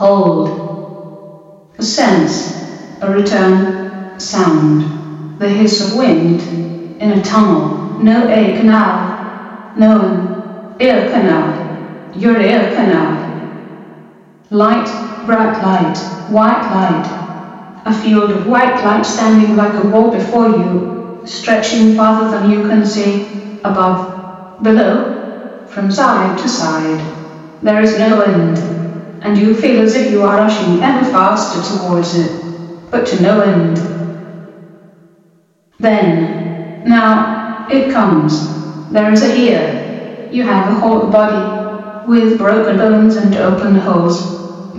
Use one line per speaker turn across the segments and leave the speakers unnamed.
Hold. A sense, a return, sound, the hiss of wind in a tunnel, no A canal, no ear canal, your ear canal. Light, bright light, white light, a field of white light standing like a wall before you, stretching farther than you can see, above, below, from side to side. There is no end and you feel as if you are rushing ever faster towards it, but to no end. Then, now, it comes. There is a here. You have a whole body, with broken bones and open holes,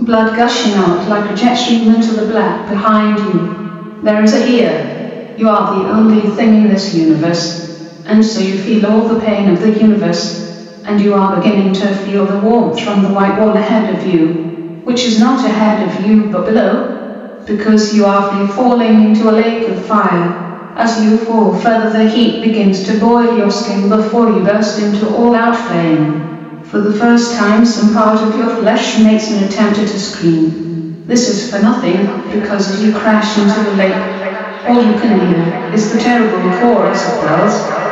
blood gushing out like a jet stream into the black behind you. There is a here. You are the only thing in this universe, and so you feel all the pain of the universe and you are beginning to feel the warmth from the white wall ahead of you, which is not ahead of you but below, because you are falling into a lake of fire. As you fall further, the heat begins to boil your skin before you burst into all-out flame. For the first time, some part of your flesh makes an attempt to scream. This is for nothing, because as you crash into the lake, all you can hear is the terrible chorus of bells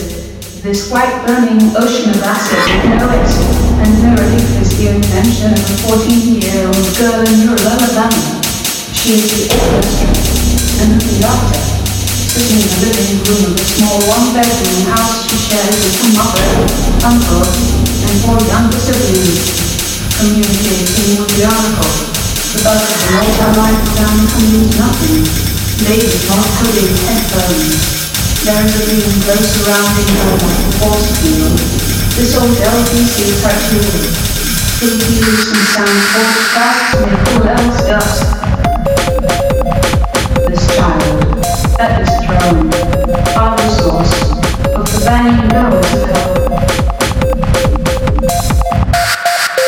this white burning ocean of acid with no exit and no relief is the invention of a 14-year-old girl in rural Alabama. She is the orchestra and the doctor, sitting in the living room of a small one-bedroom house she shares with her mother, uncle, and four younger siblings. Communicating with the article, the buzz of the later life down comes nothing. Ladies not putting headphones. There is a green glow surrounding her like a force field. This old LPC cartoon. Still feels some sound force fast to else dust. This child, that is throne, the source of the banging noise of hell.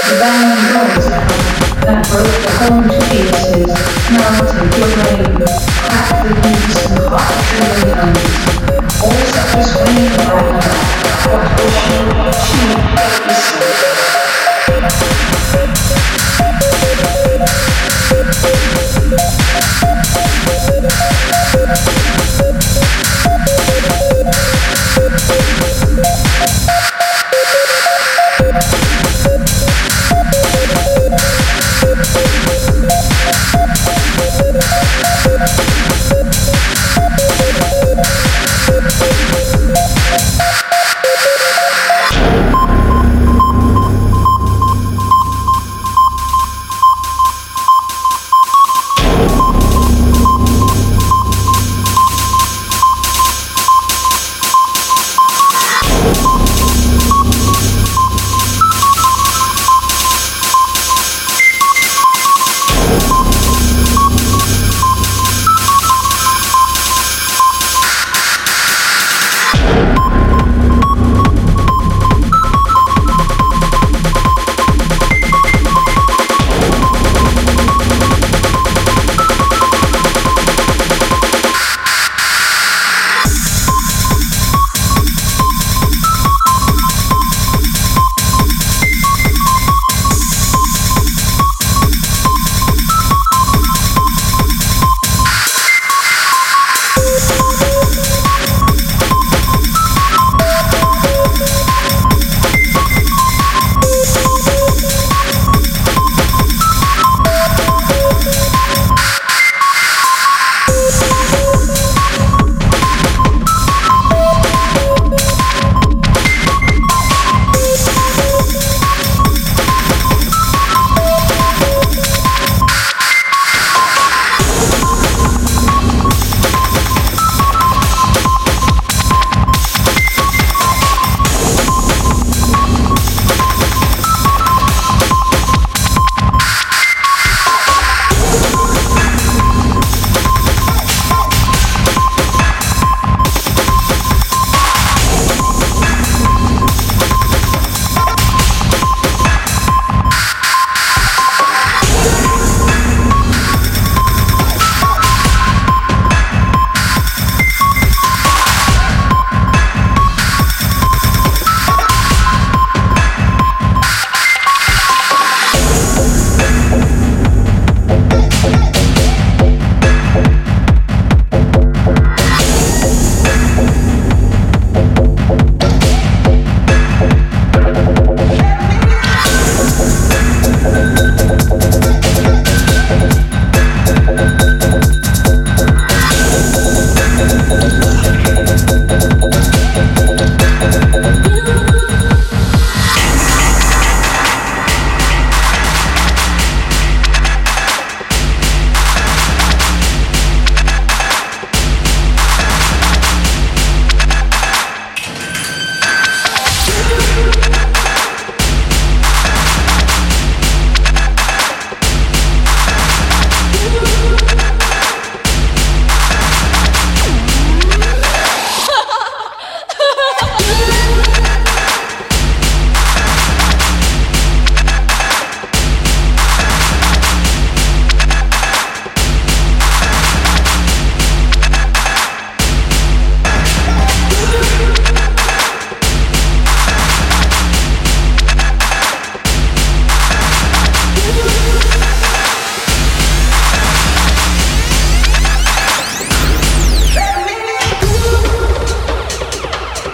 The banging noise of hell that broke the home to pieces, melted your brain, cracked the beats and hot trillion tones Thank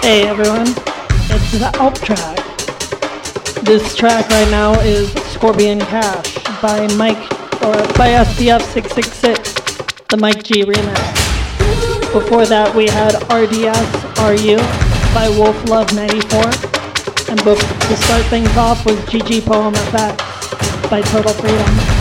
Hey everyone, it's the alptrack. This track right now is Scorpion Cash by Mike or by SDF 666, the Mike G remix. Before that we had RDS RU by Wolf Love 94. And to start things off was GG Poem FX by Total Freedom.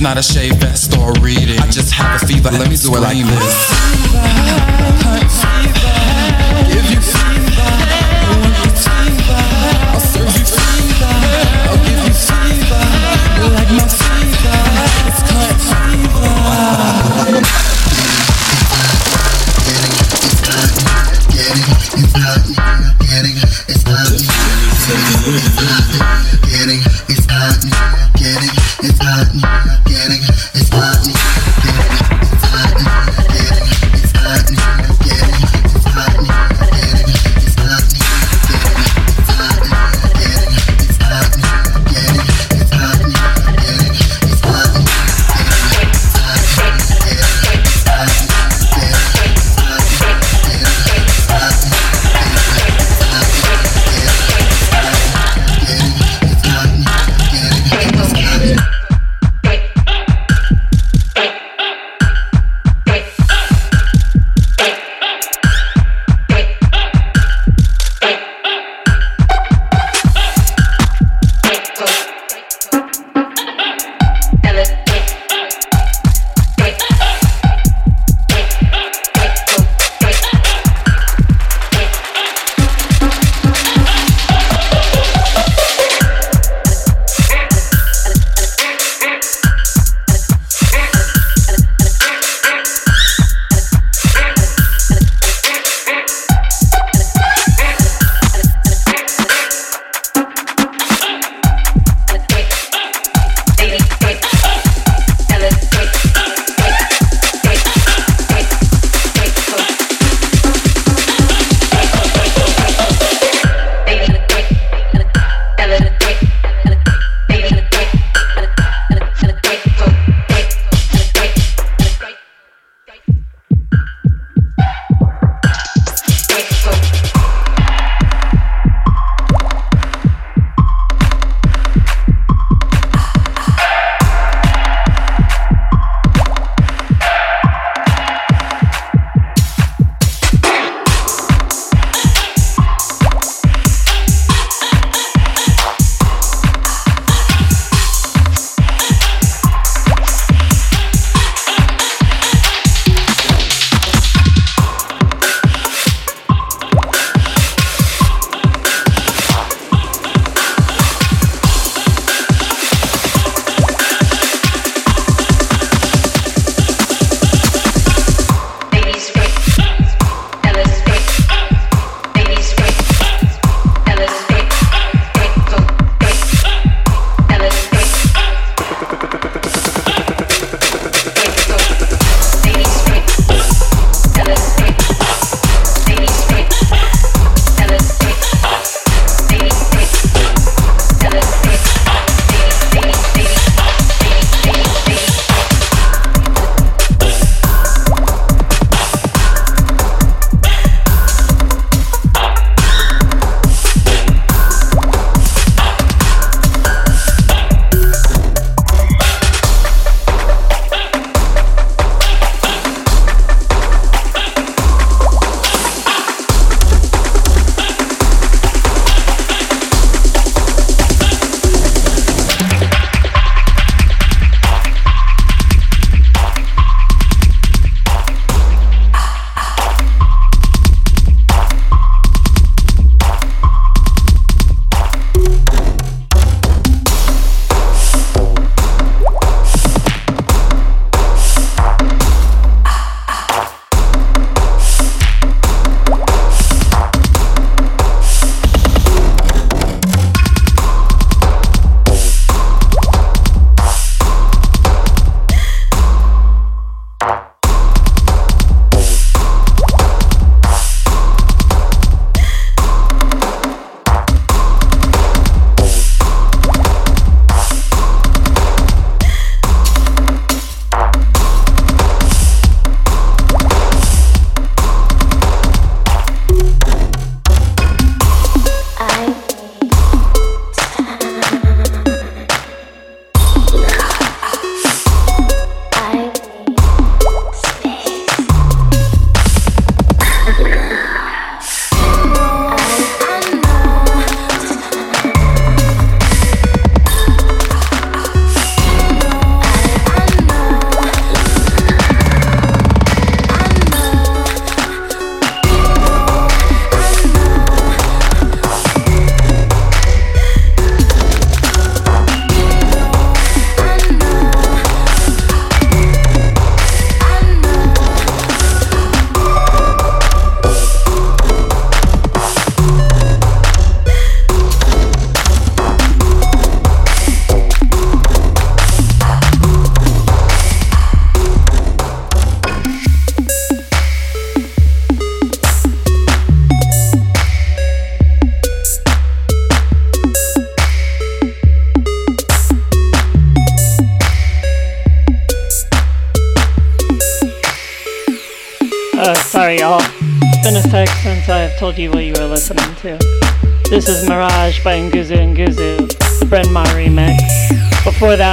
It's not a shave vest or reading. I just have a fever. Let me do it like this.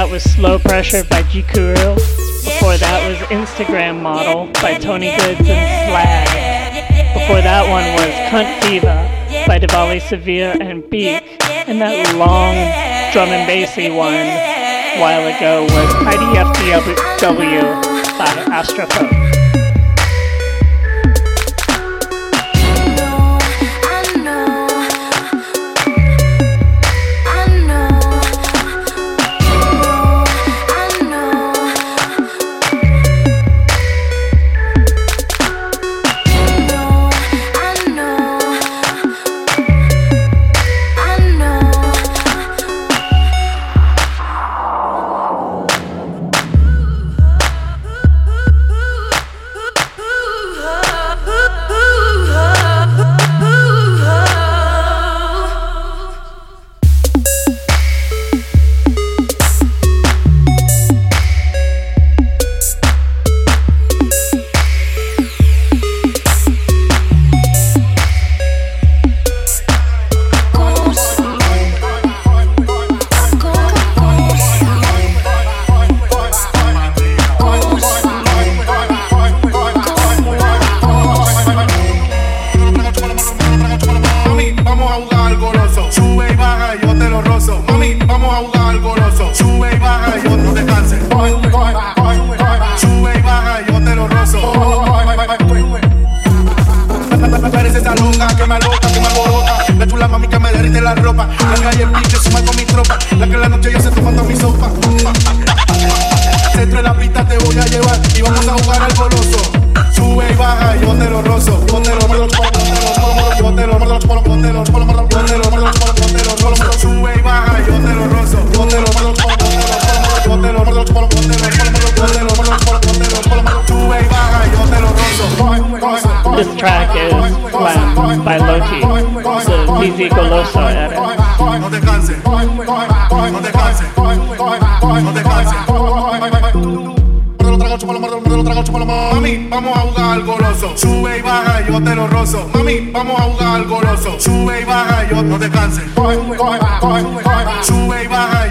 That was Slow Pressure by Jikuru. Before that was Instagram Model by Tony Goods and Slag. Before that one was Cunt Diva by Diwali Severe and Beak. And that long drum and bassy one a while ago was IDFTW by Astrophobe.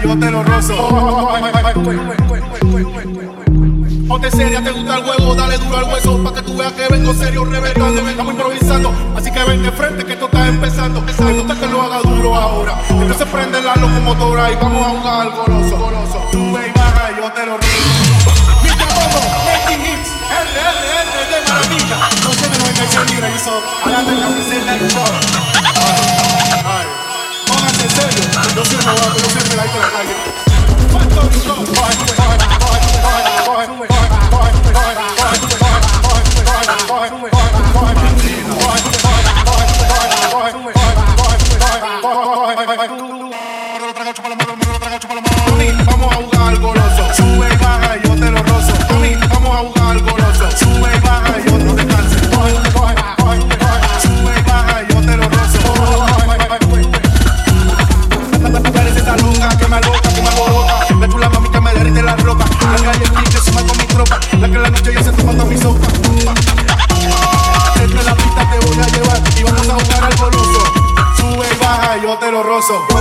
yo te lo rozo. Ponte seria, te gusta el huevo, dale duro al hueso Pa' que tú veas que vengo serio, reventando Estamos improvisando, así que ven de frente que esto está empezando. Me gusta que lo haga duro ahora. Que no se prende la locomotora y vamos a jugar al goloso,
goloso. Tú ve y baja, yo te lo rozo making hits, LLL de maravilla. No se me
lo venga y se a la
Bye. Bozo.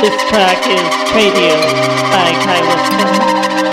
This track is Radio by
Kyle Wilson.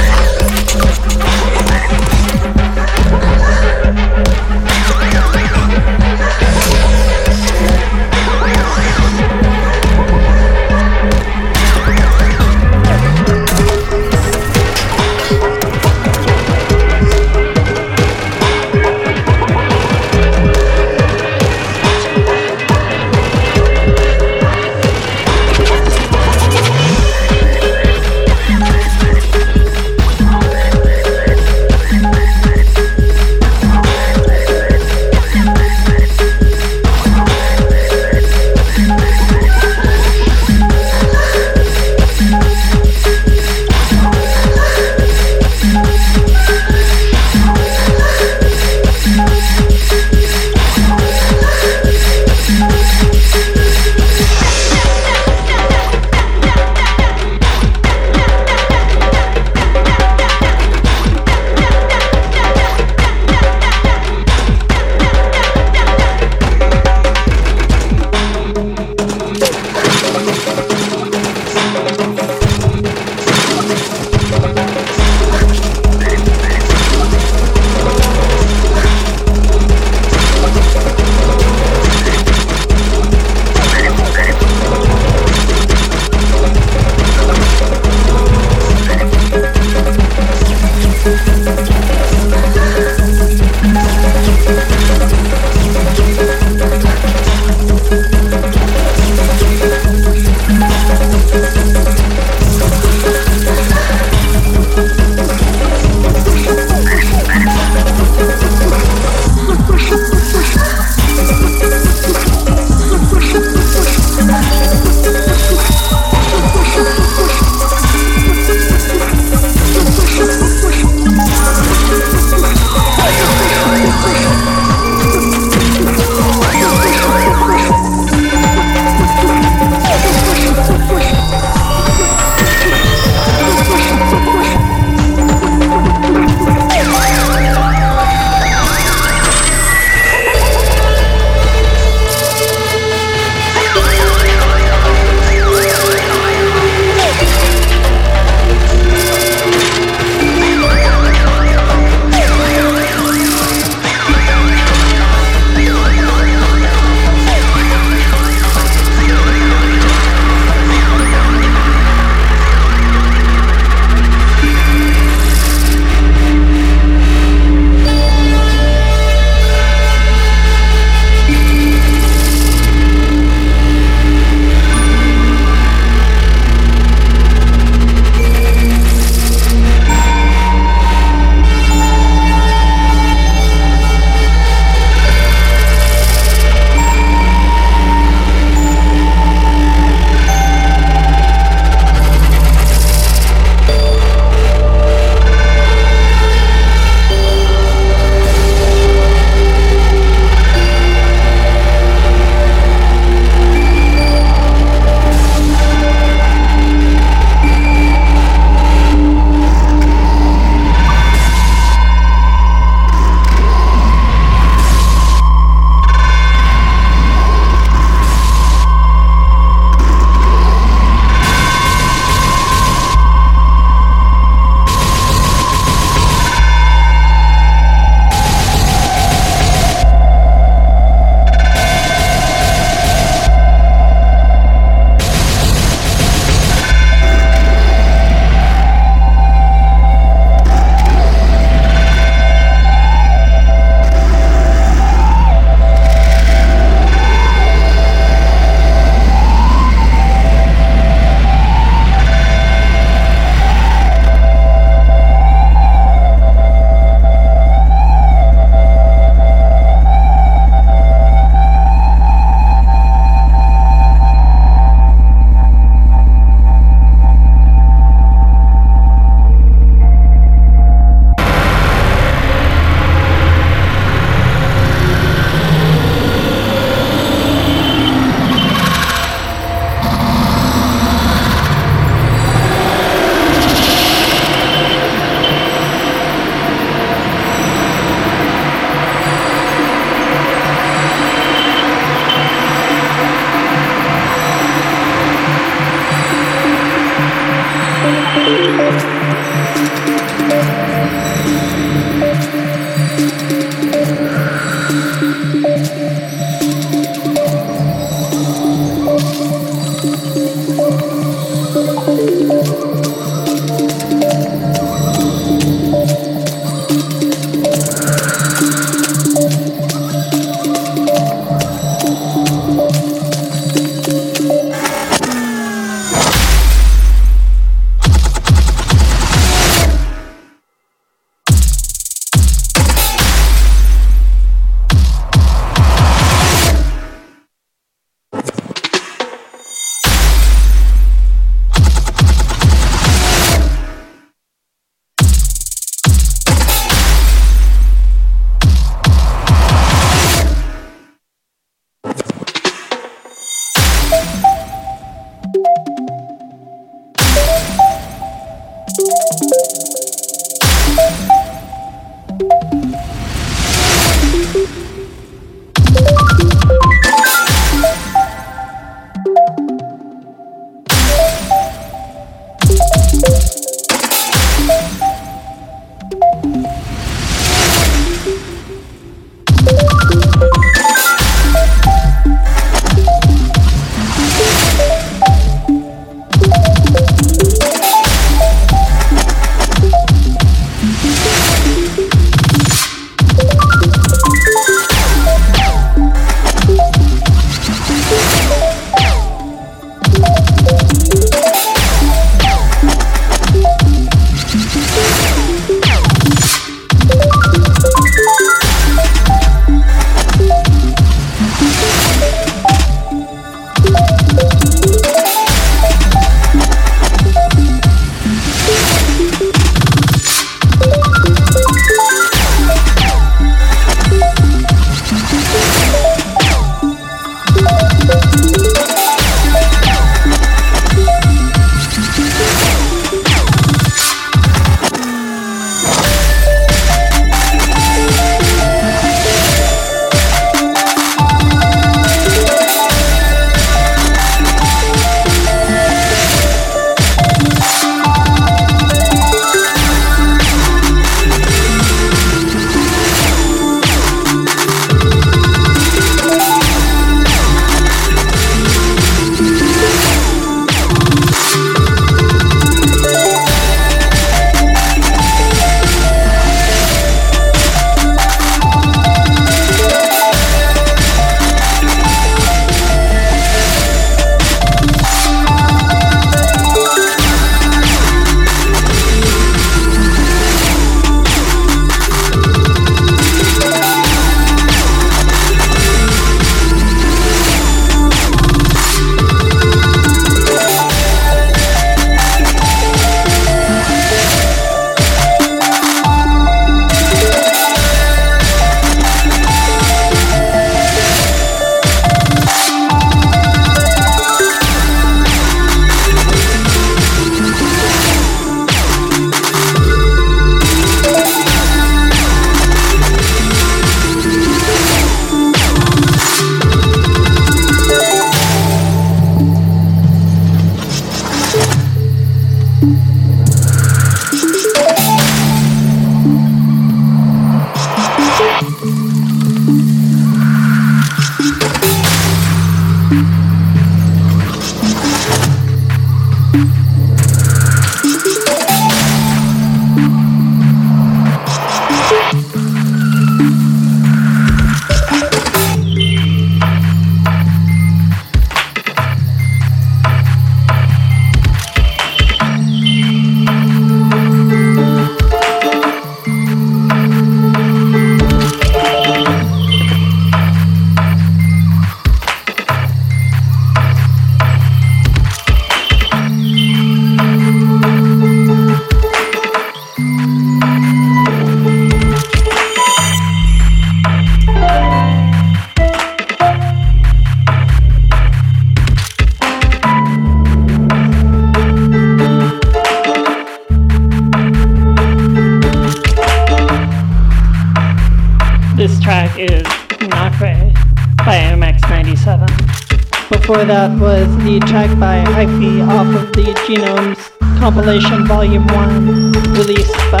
Track by Hyphy off of the Genomes compilation volume 1 released by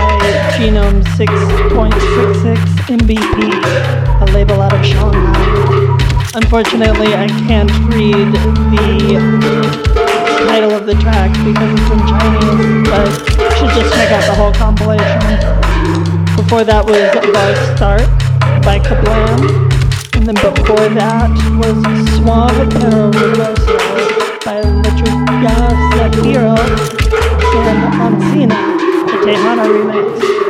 Genome 6.66 MBP, a label out of Shanghai. Unfortunately, I can't read the title of the track because it's in Chinese, but you
should just check out the whole compilation. Before that was
Bar Start by Kablam, and then before that was Suave Pero Rugoso by Lechuga Zafiro and Oncina, the Tejana remix.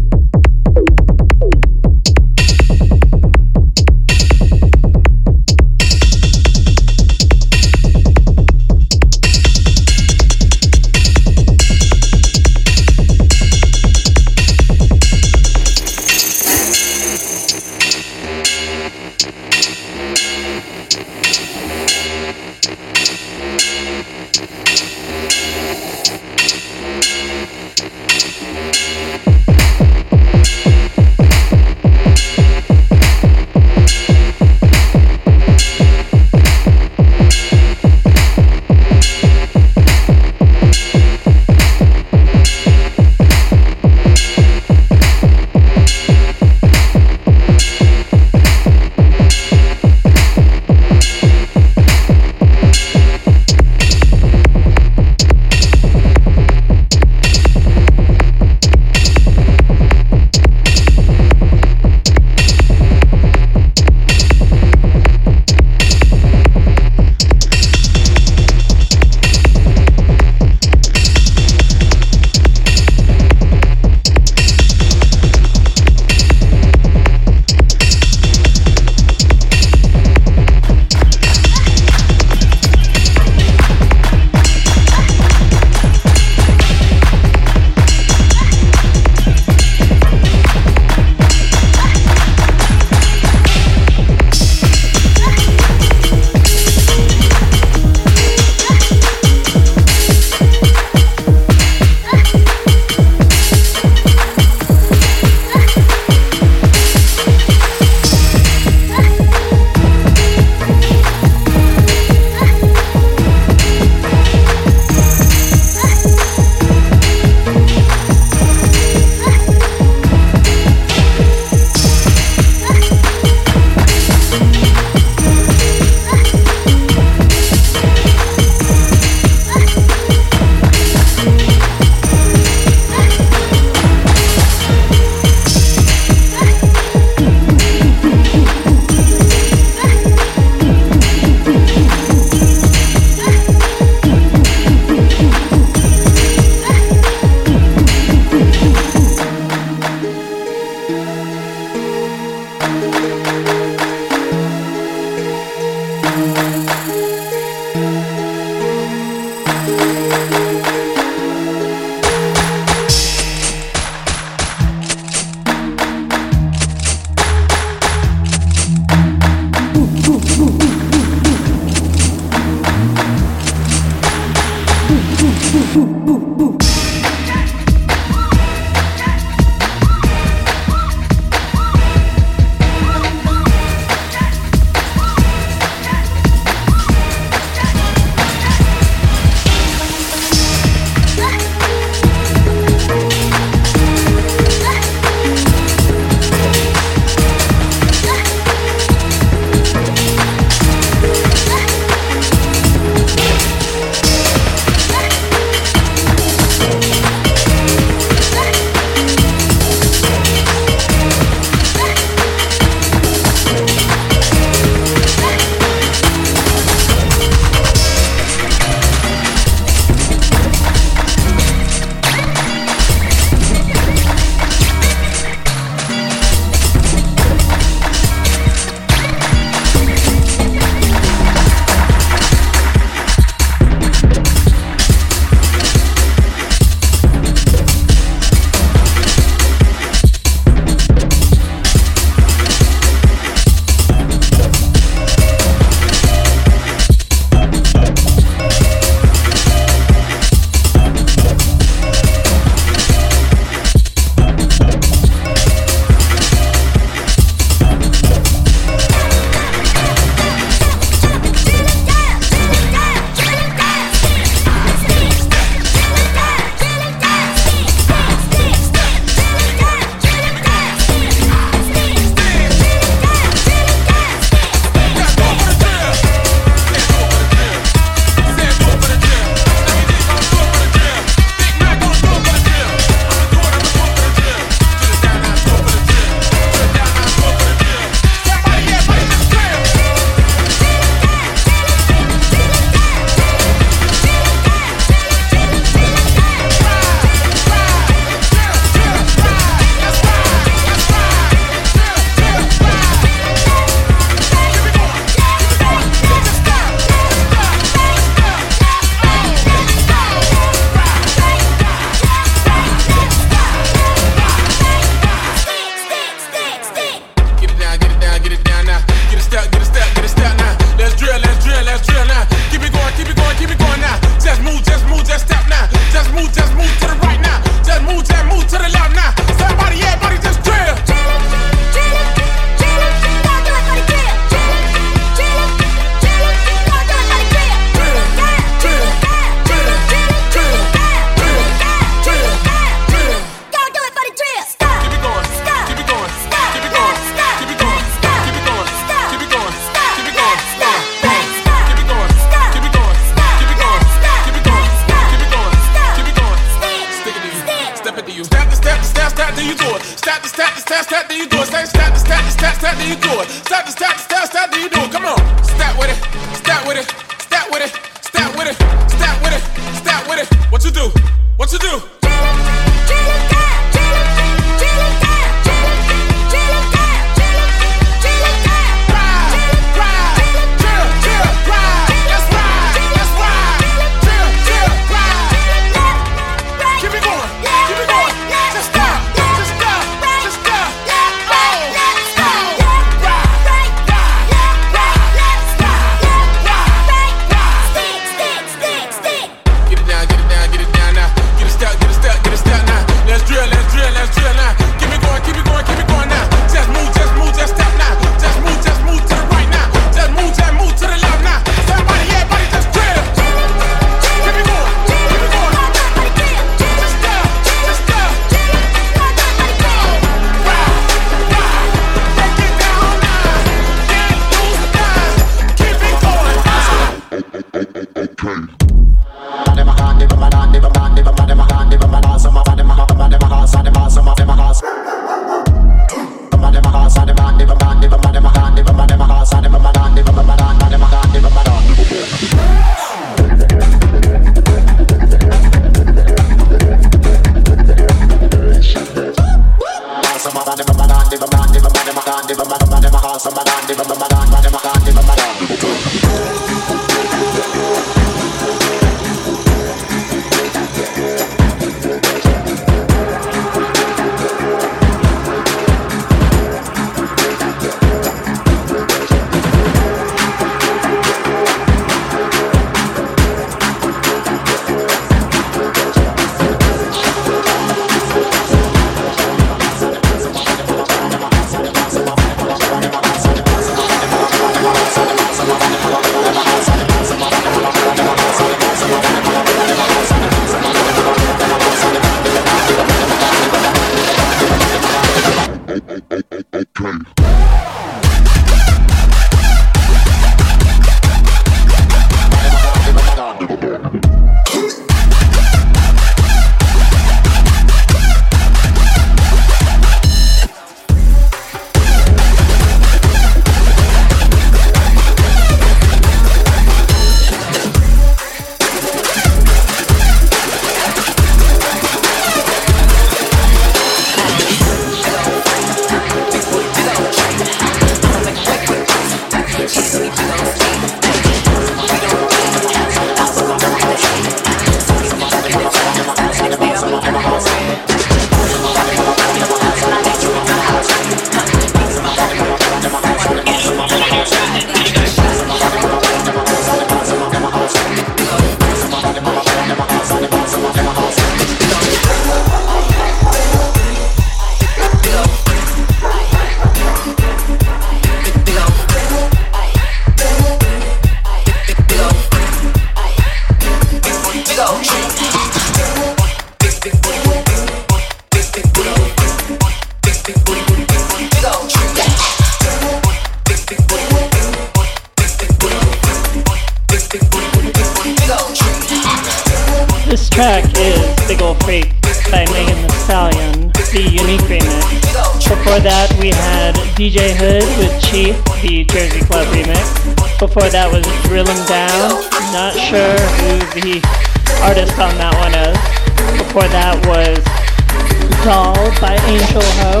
Doll by Angel Ho.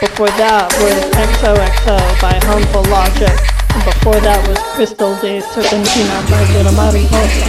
Before that was XOXO by Harmful Logic. And before that
was Crystal Day Serpentina by Little Mariposa.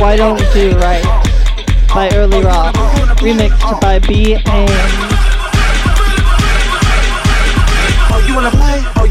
Why Don't Do Right by Early Rock, remixed by B. Ames.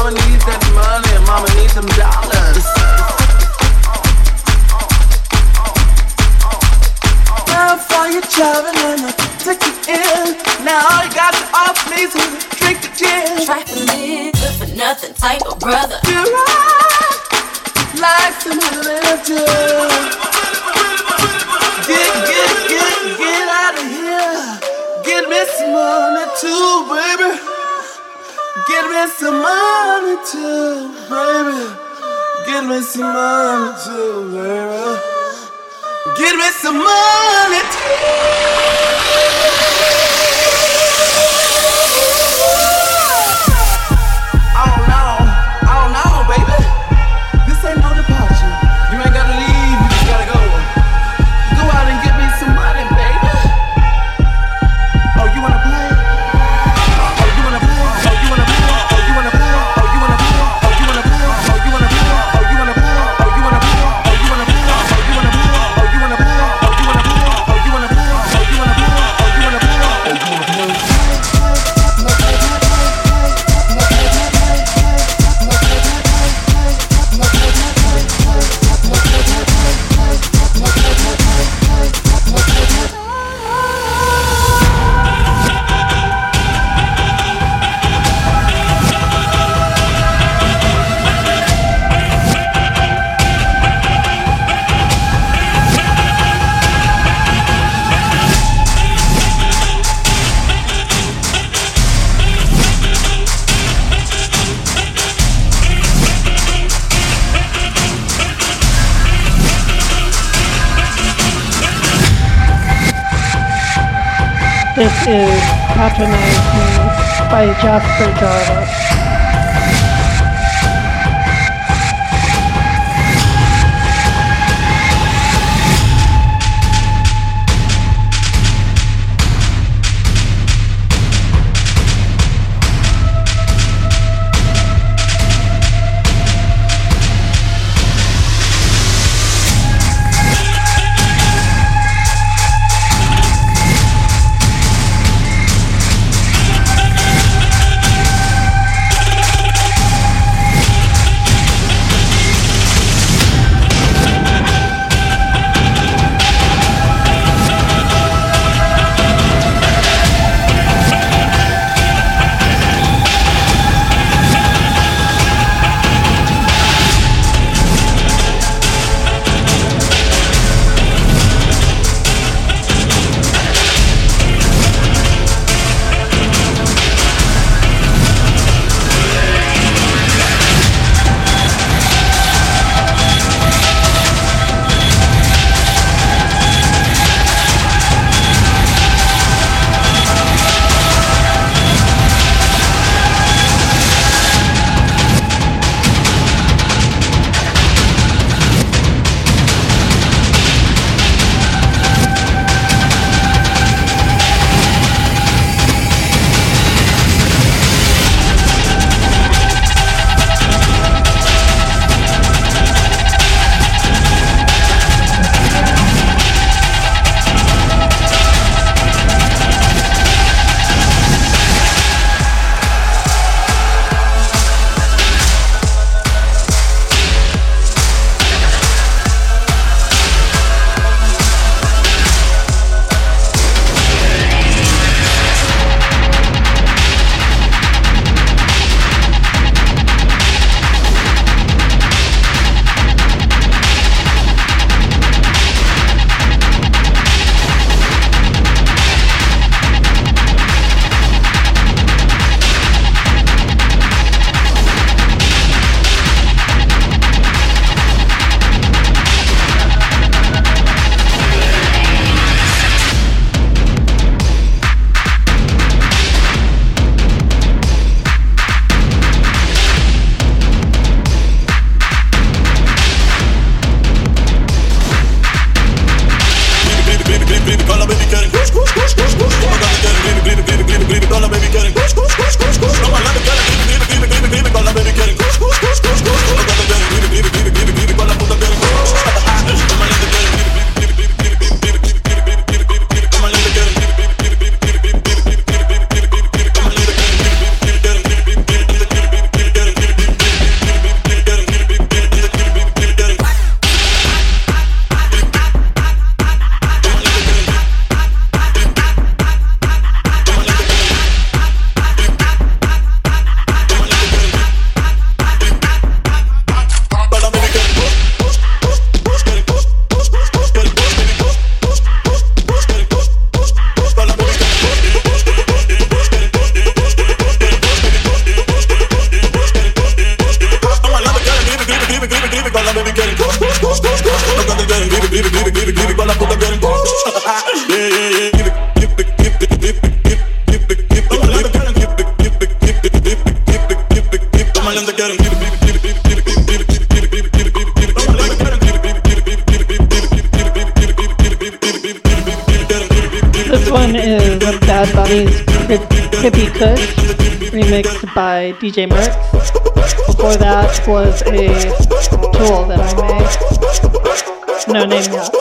mama needs that money. Mama needs some dollars. Now for you driving and I take you in. Now all you got to offer me is drink of gin.
Trifling, good for nothing type of brother.
You right, like some religion. Get, get, get, get out of here. Get me some money too, baby. Get me some money too, baby. Get me some money too, baby. Get me some money I This
is Patronize Me by Jasper Jarvis.
Before that was a tool that I made. No name yet.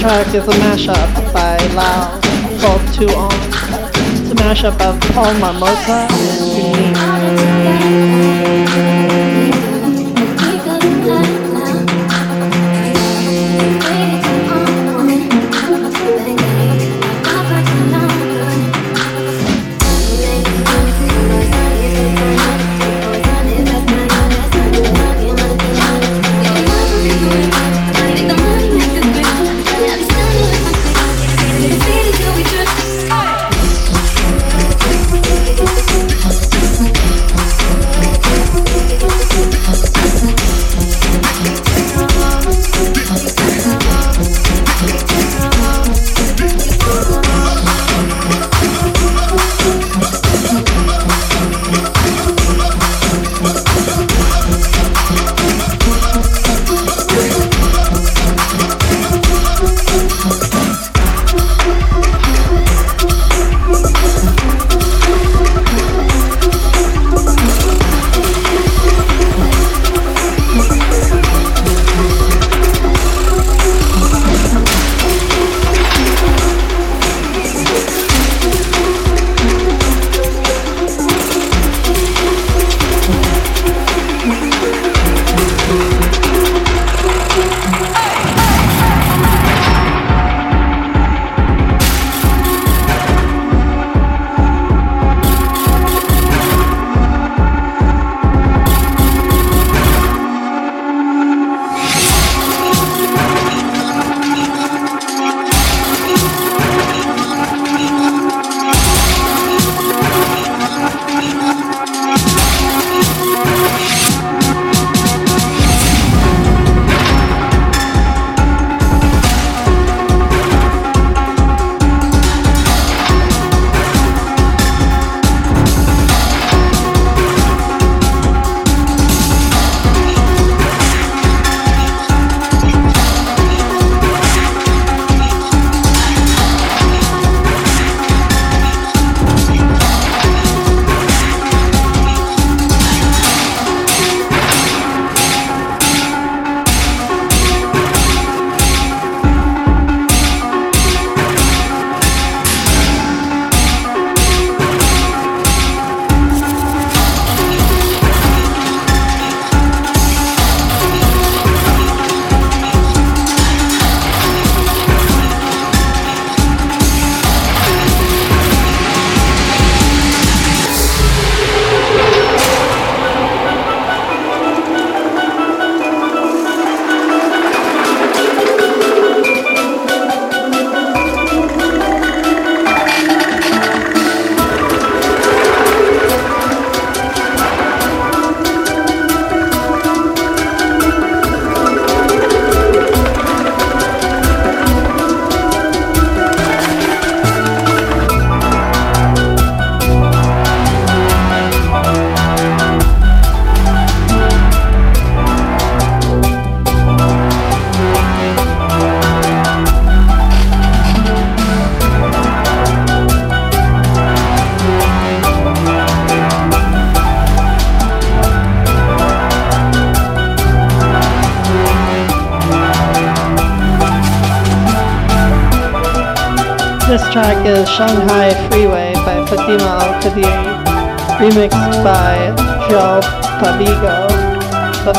Track is a mashup by Lao, called Two On. It's a mashup of Paul Marmosa and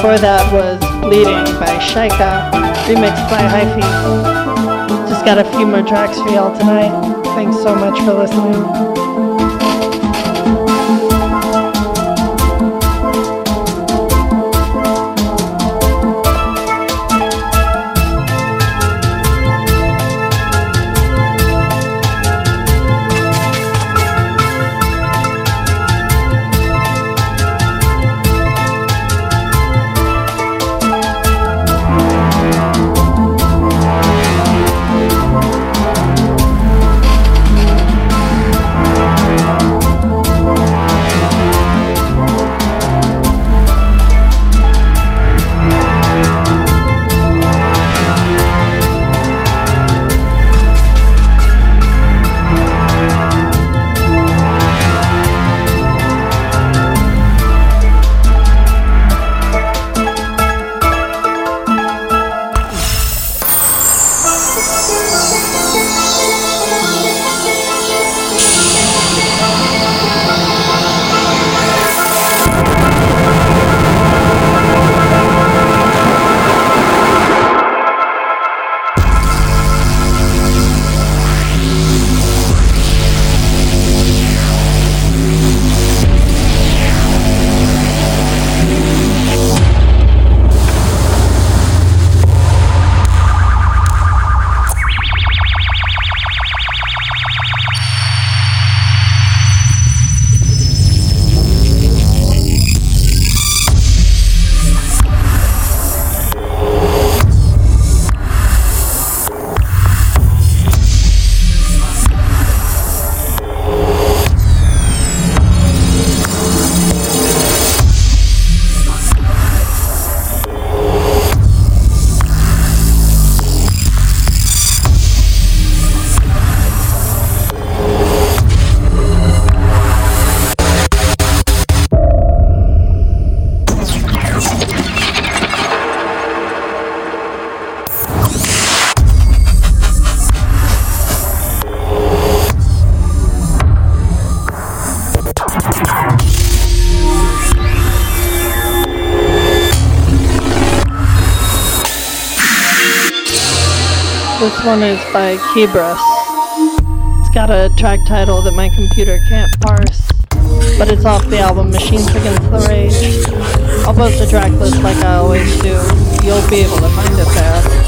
Before that was Leading by Shaika, remixed by Hyphy. Just got a few more tracks for y'all tonight. Thanks so much for listening.
One is by Kebris. It's got a track title that my computer can't parse, but it's off the album Machines Against the Rage. I'll post a track list like I always do. You'll be able to find it there.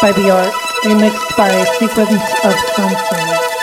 By The Art, remixed by Sequence of Something.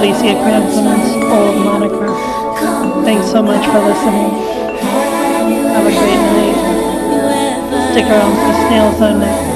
Alicia Cranston's old moniker. Thanks so much for listening. Have a great night. Stick around for Snails on next.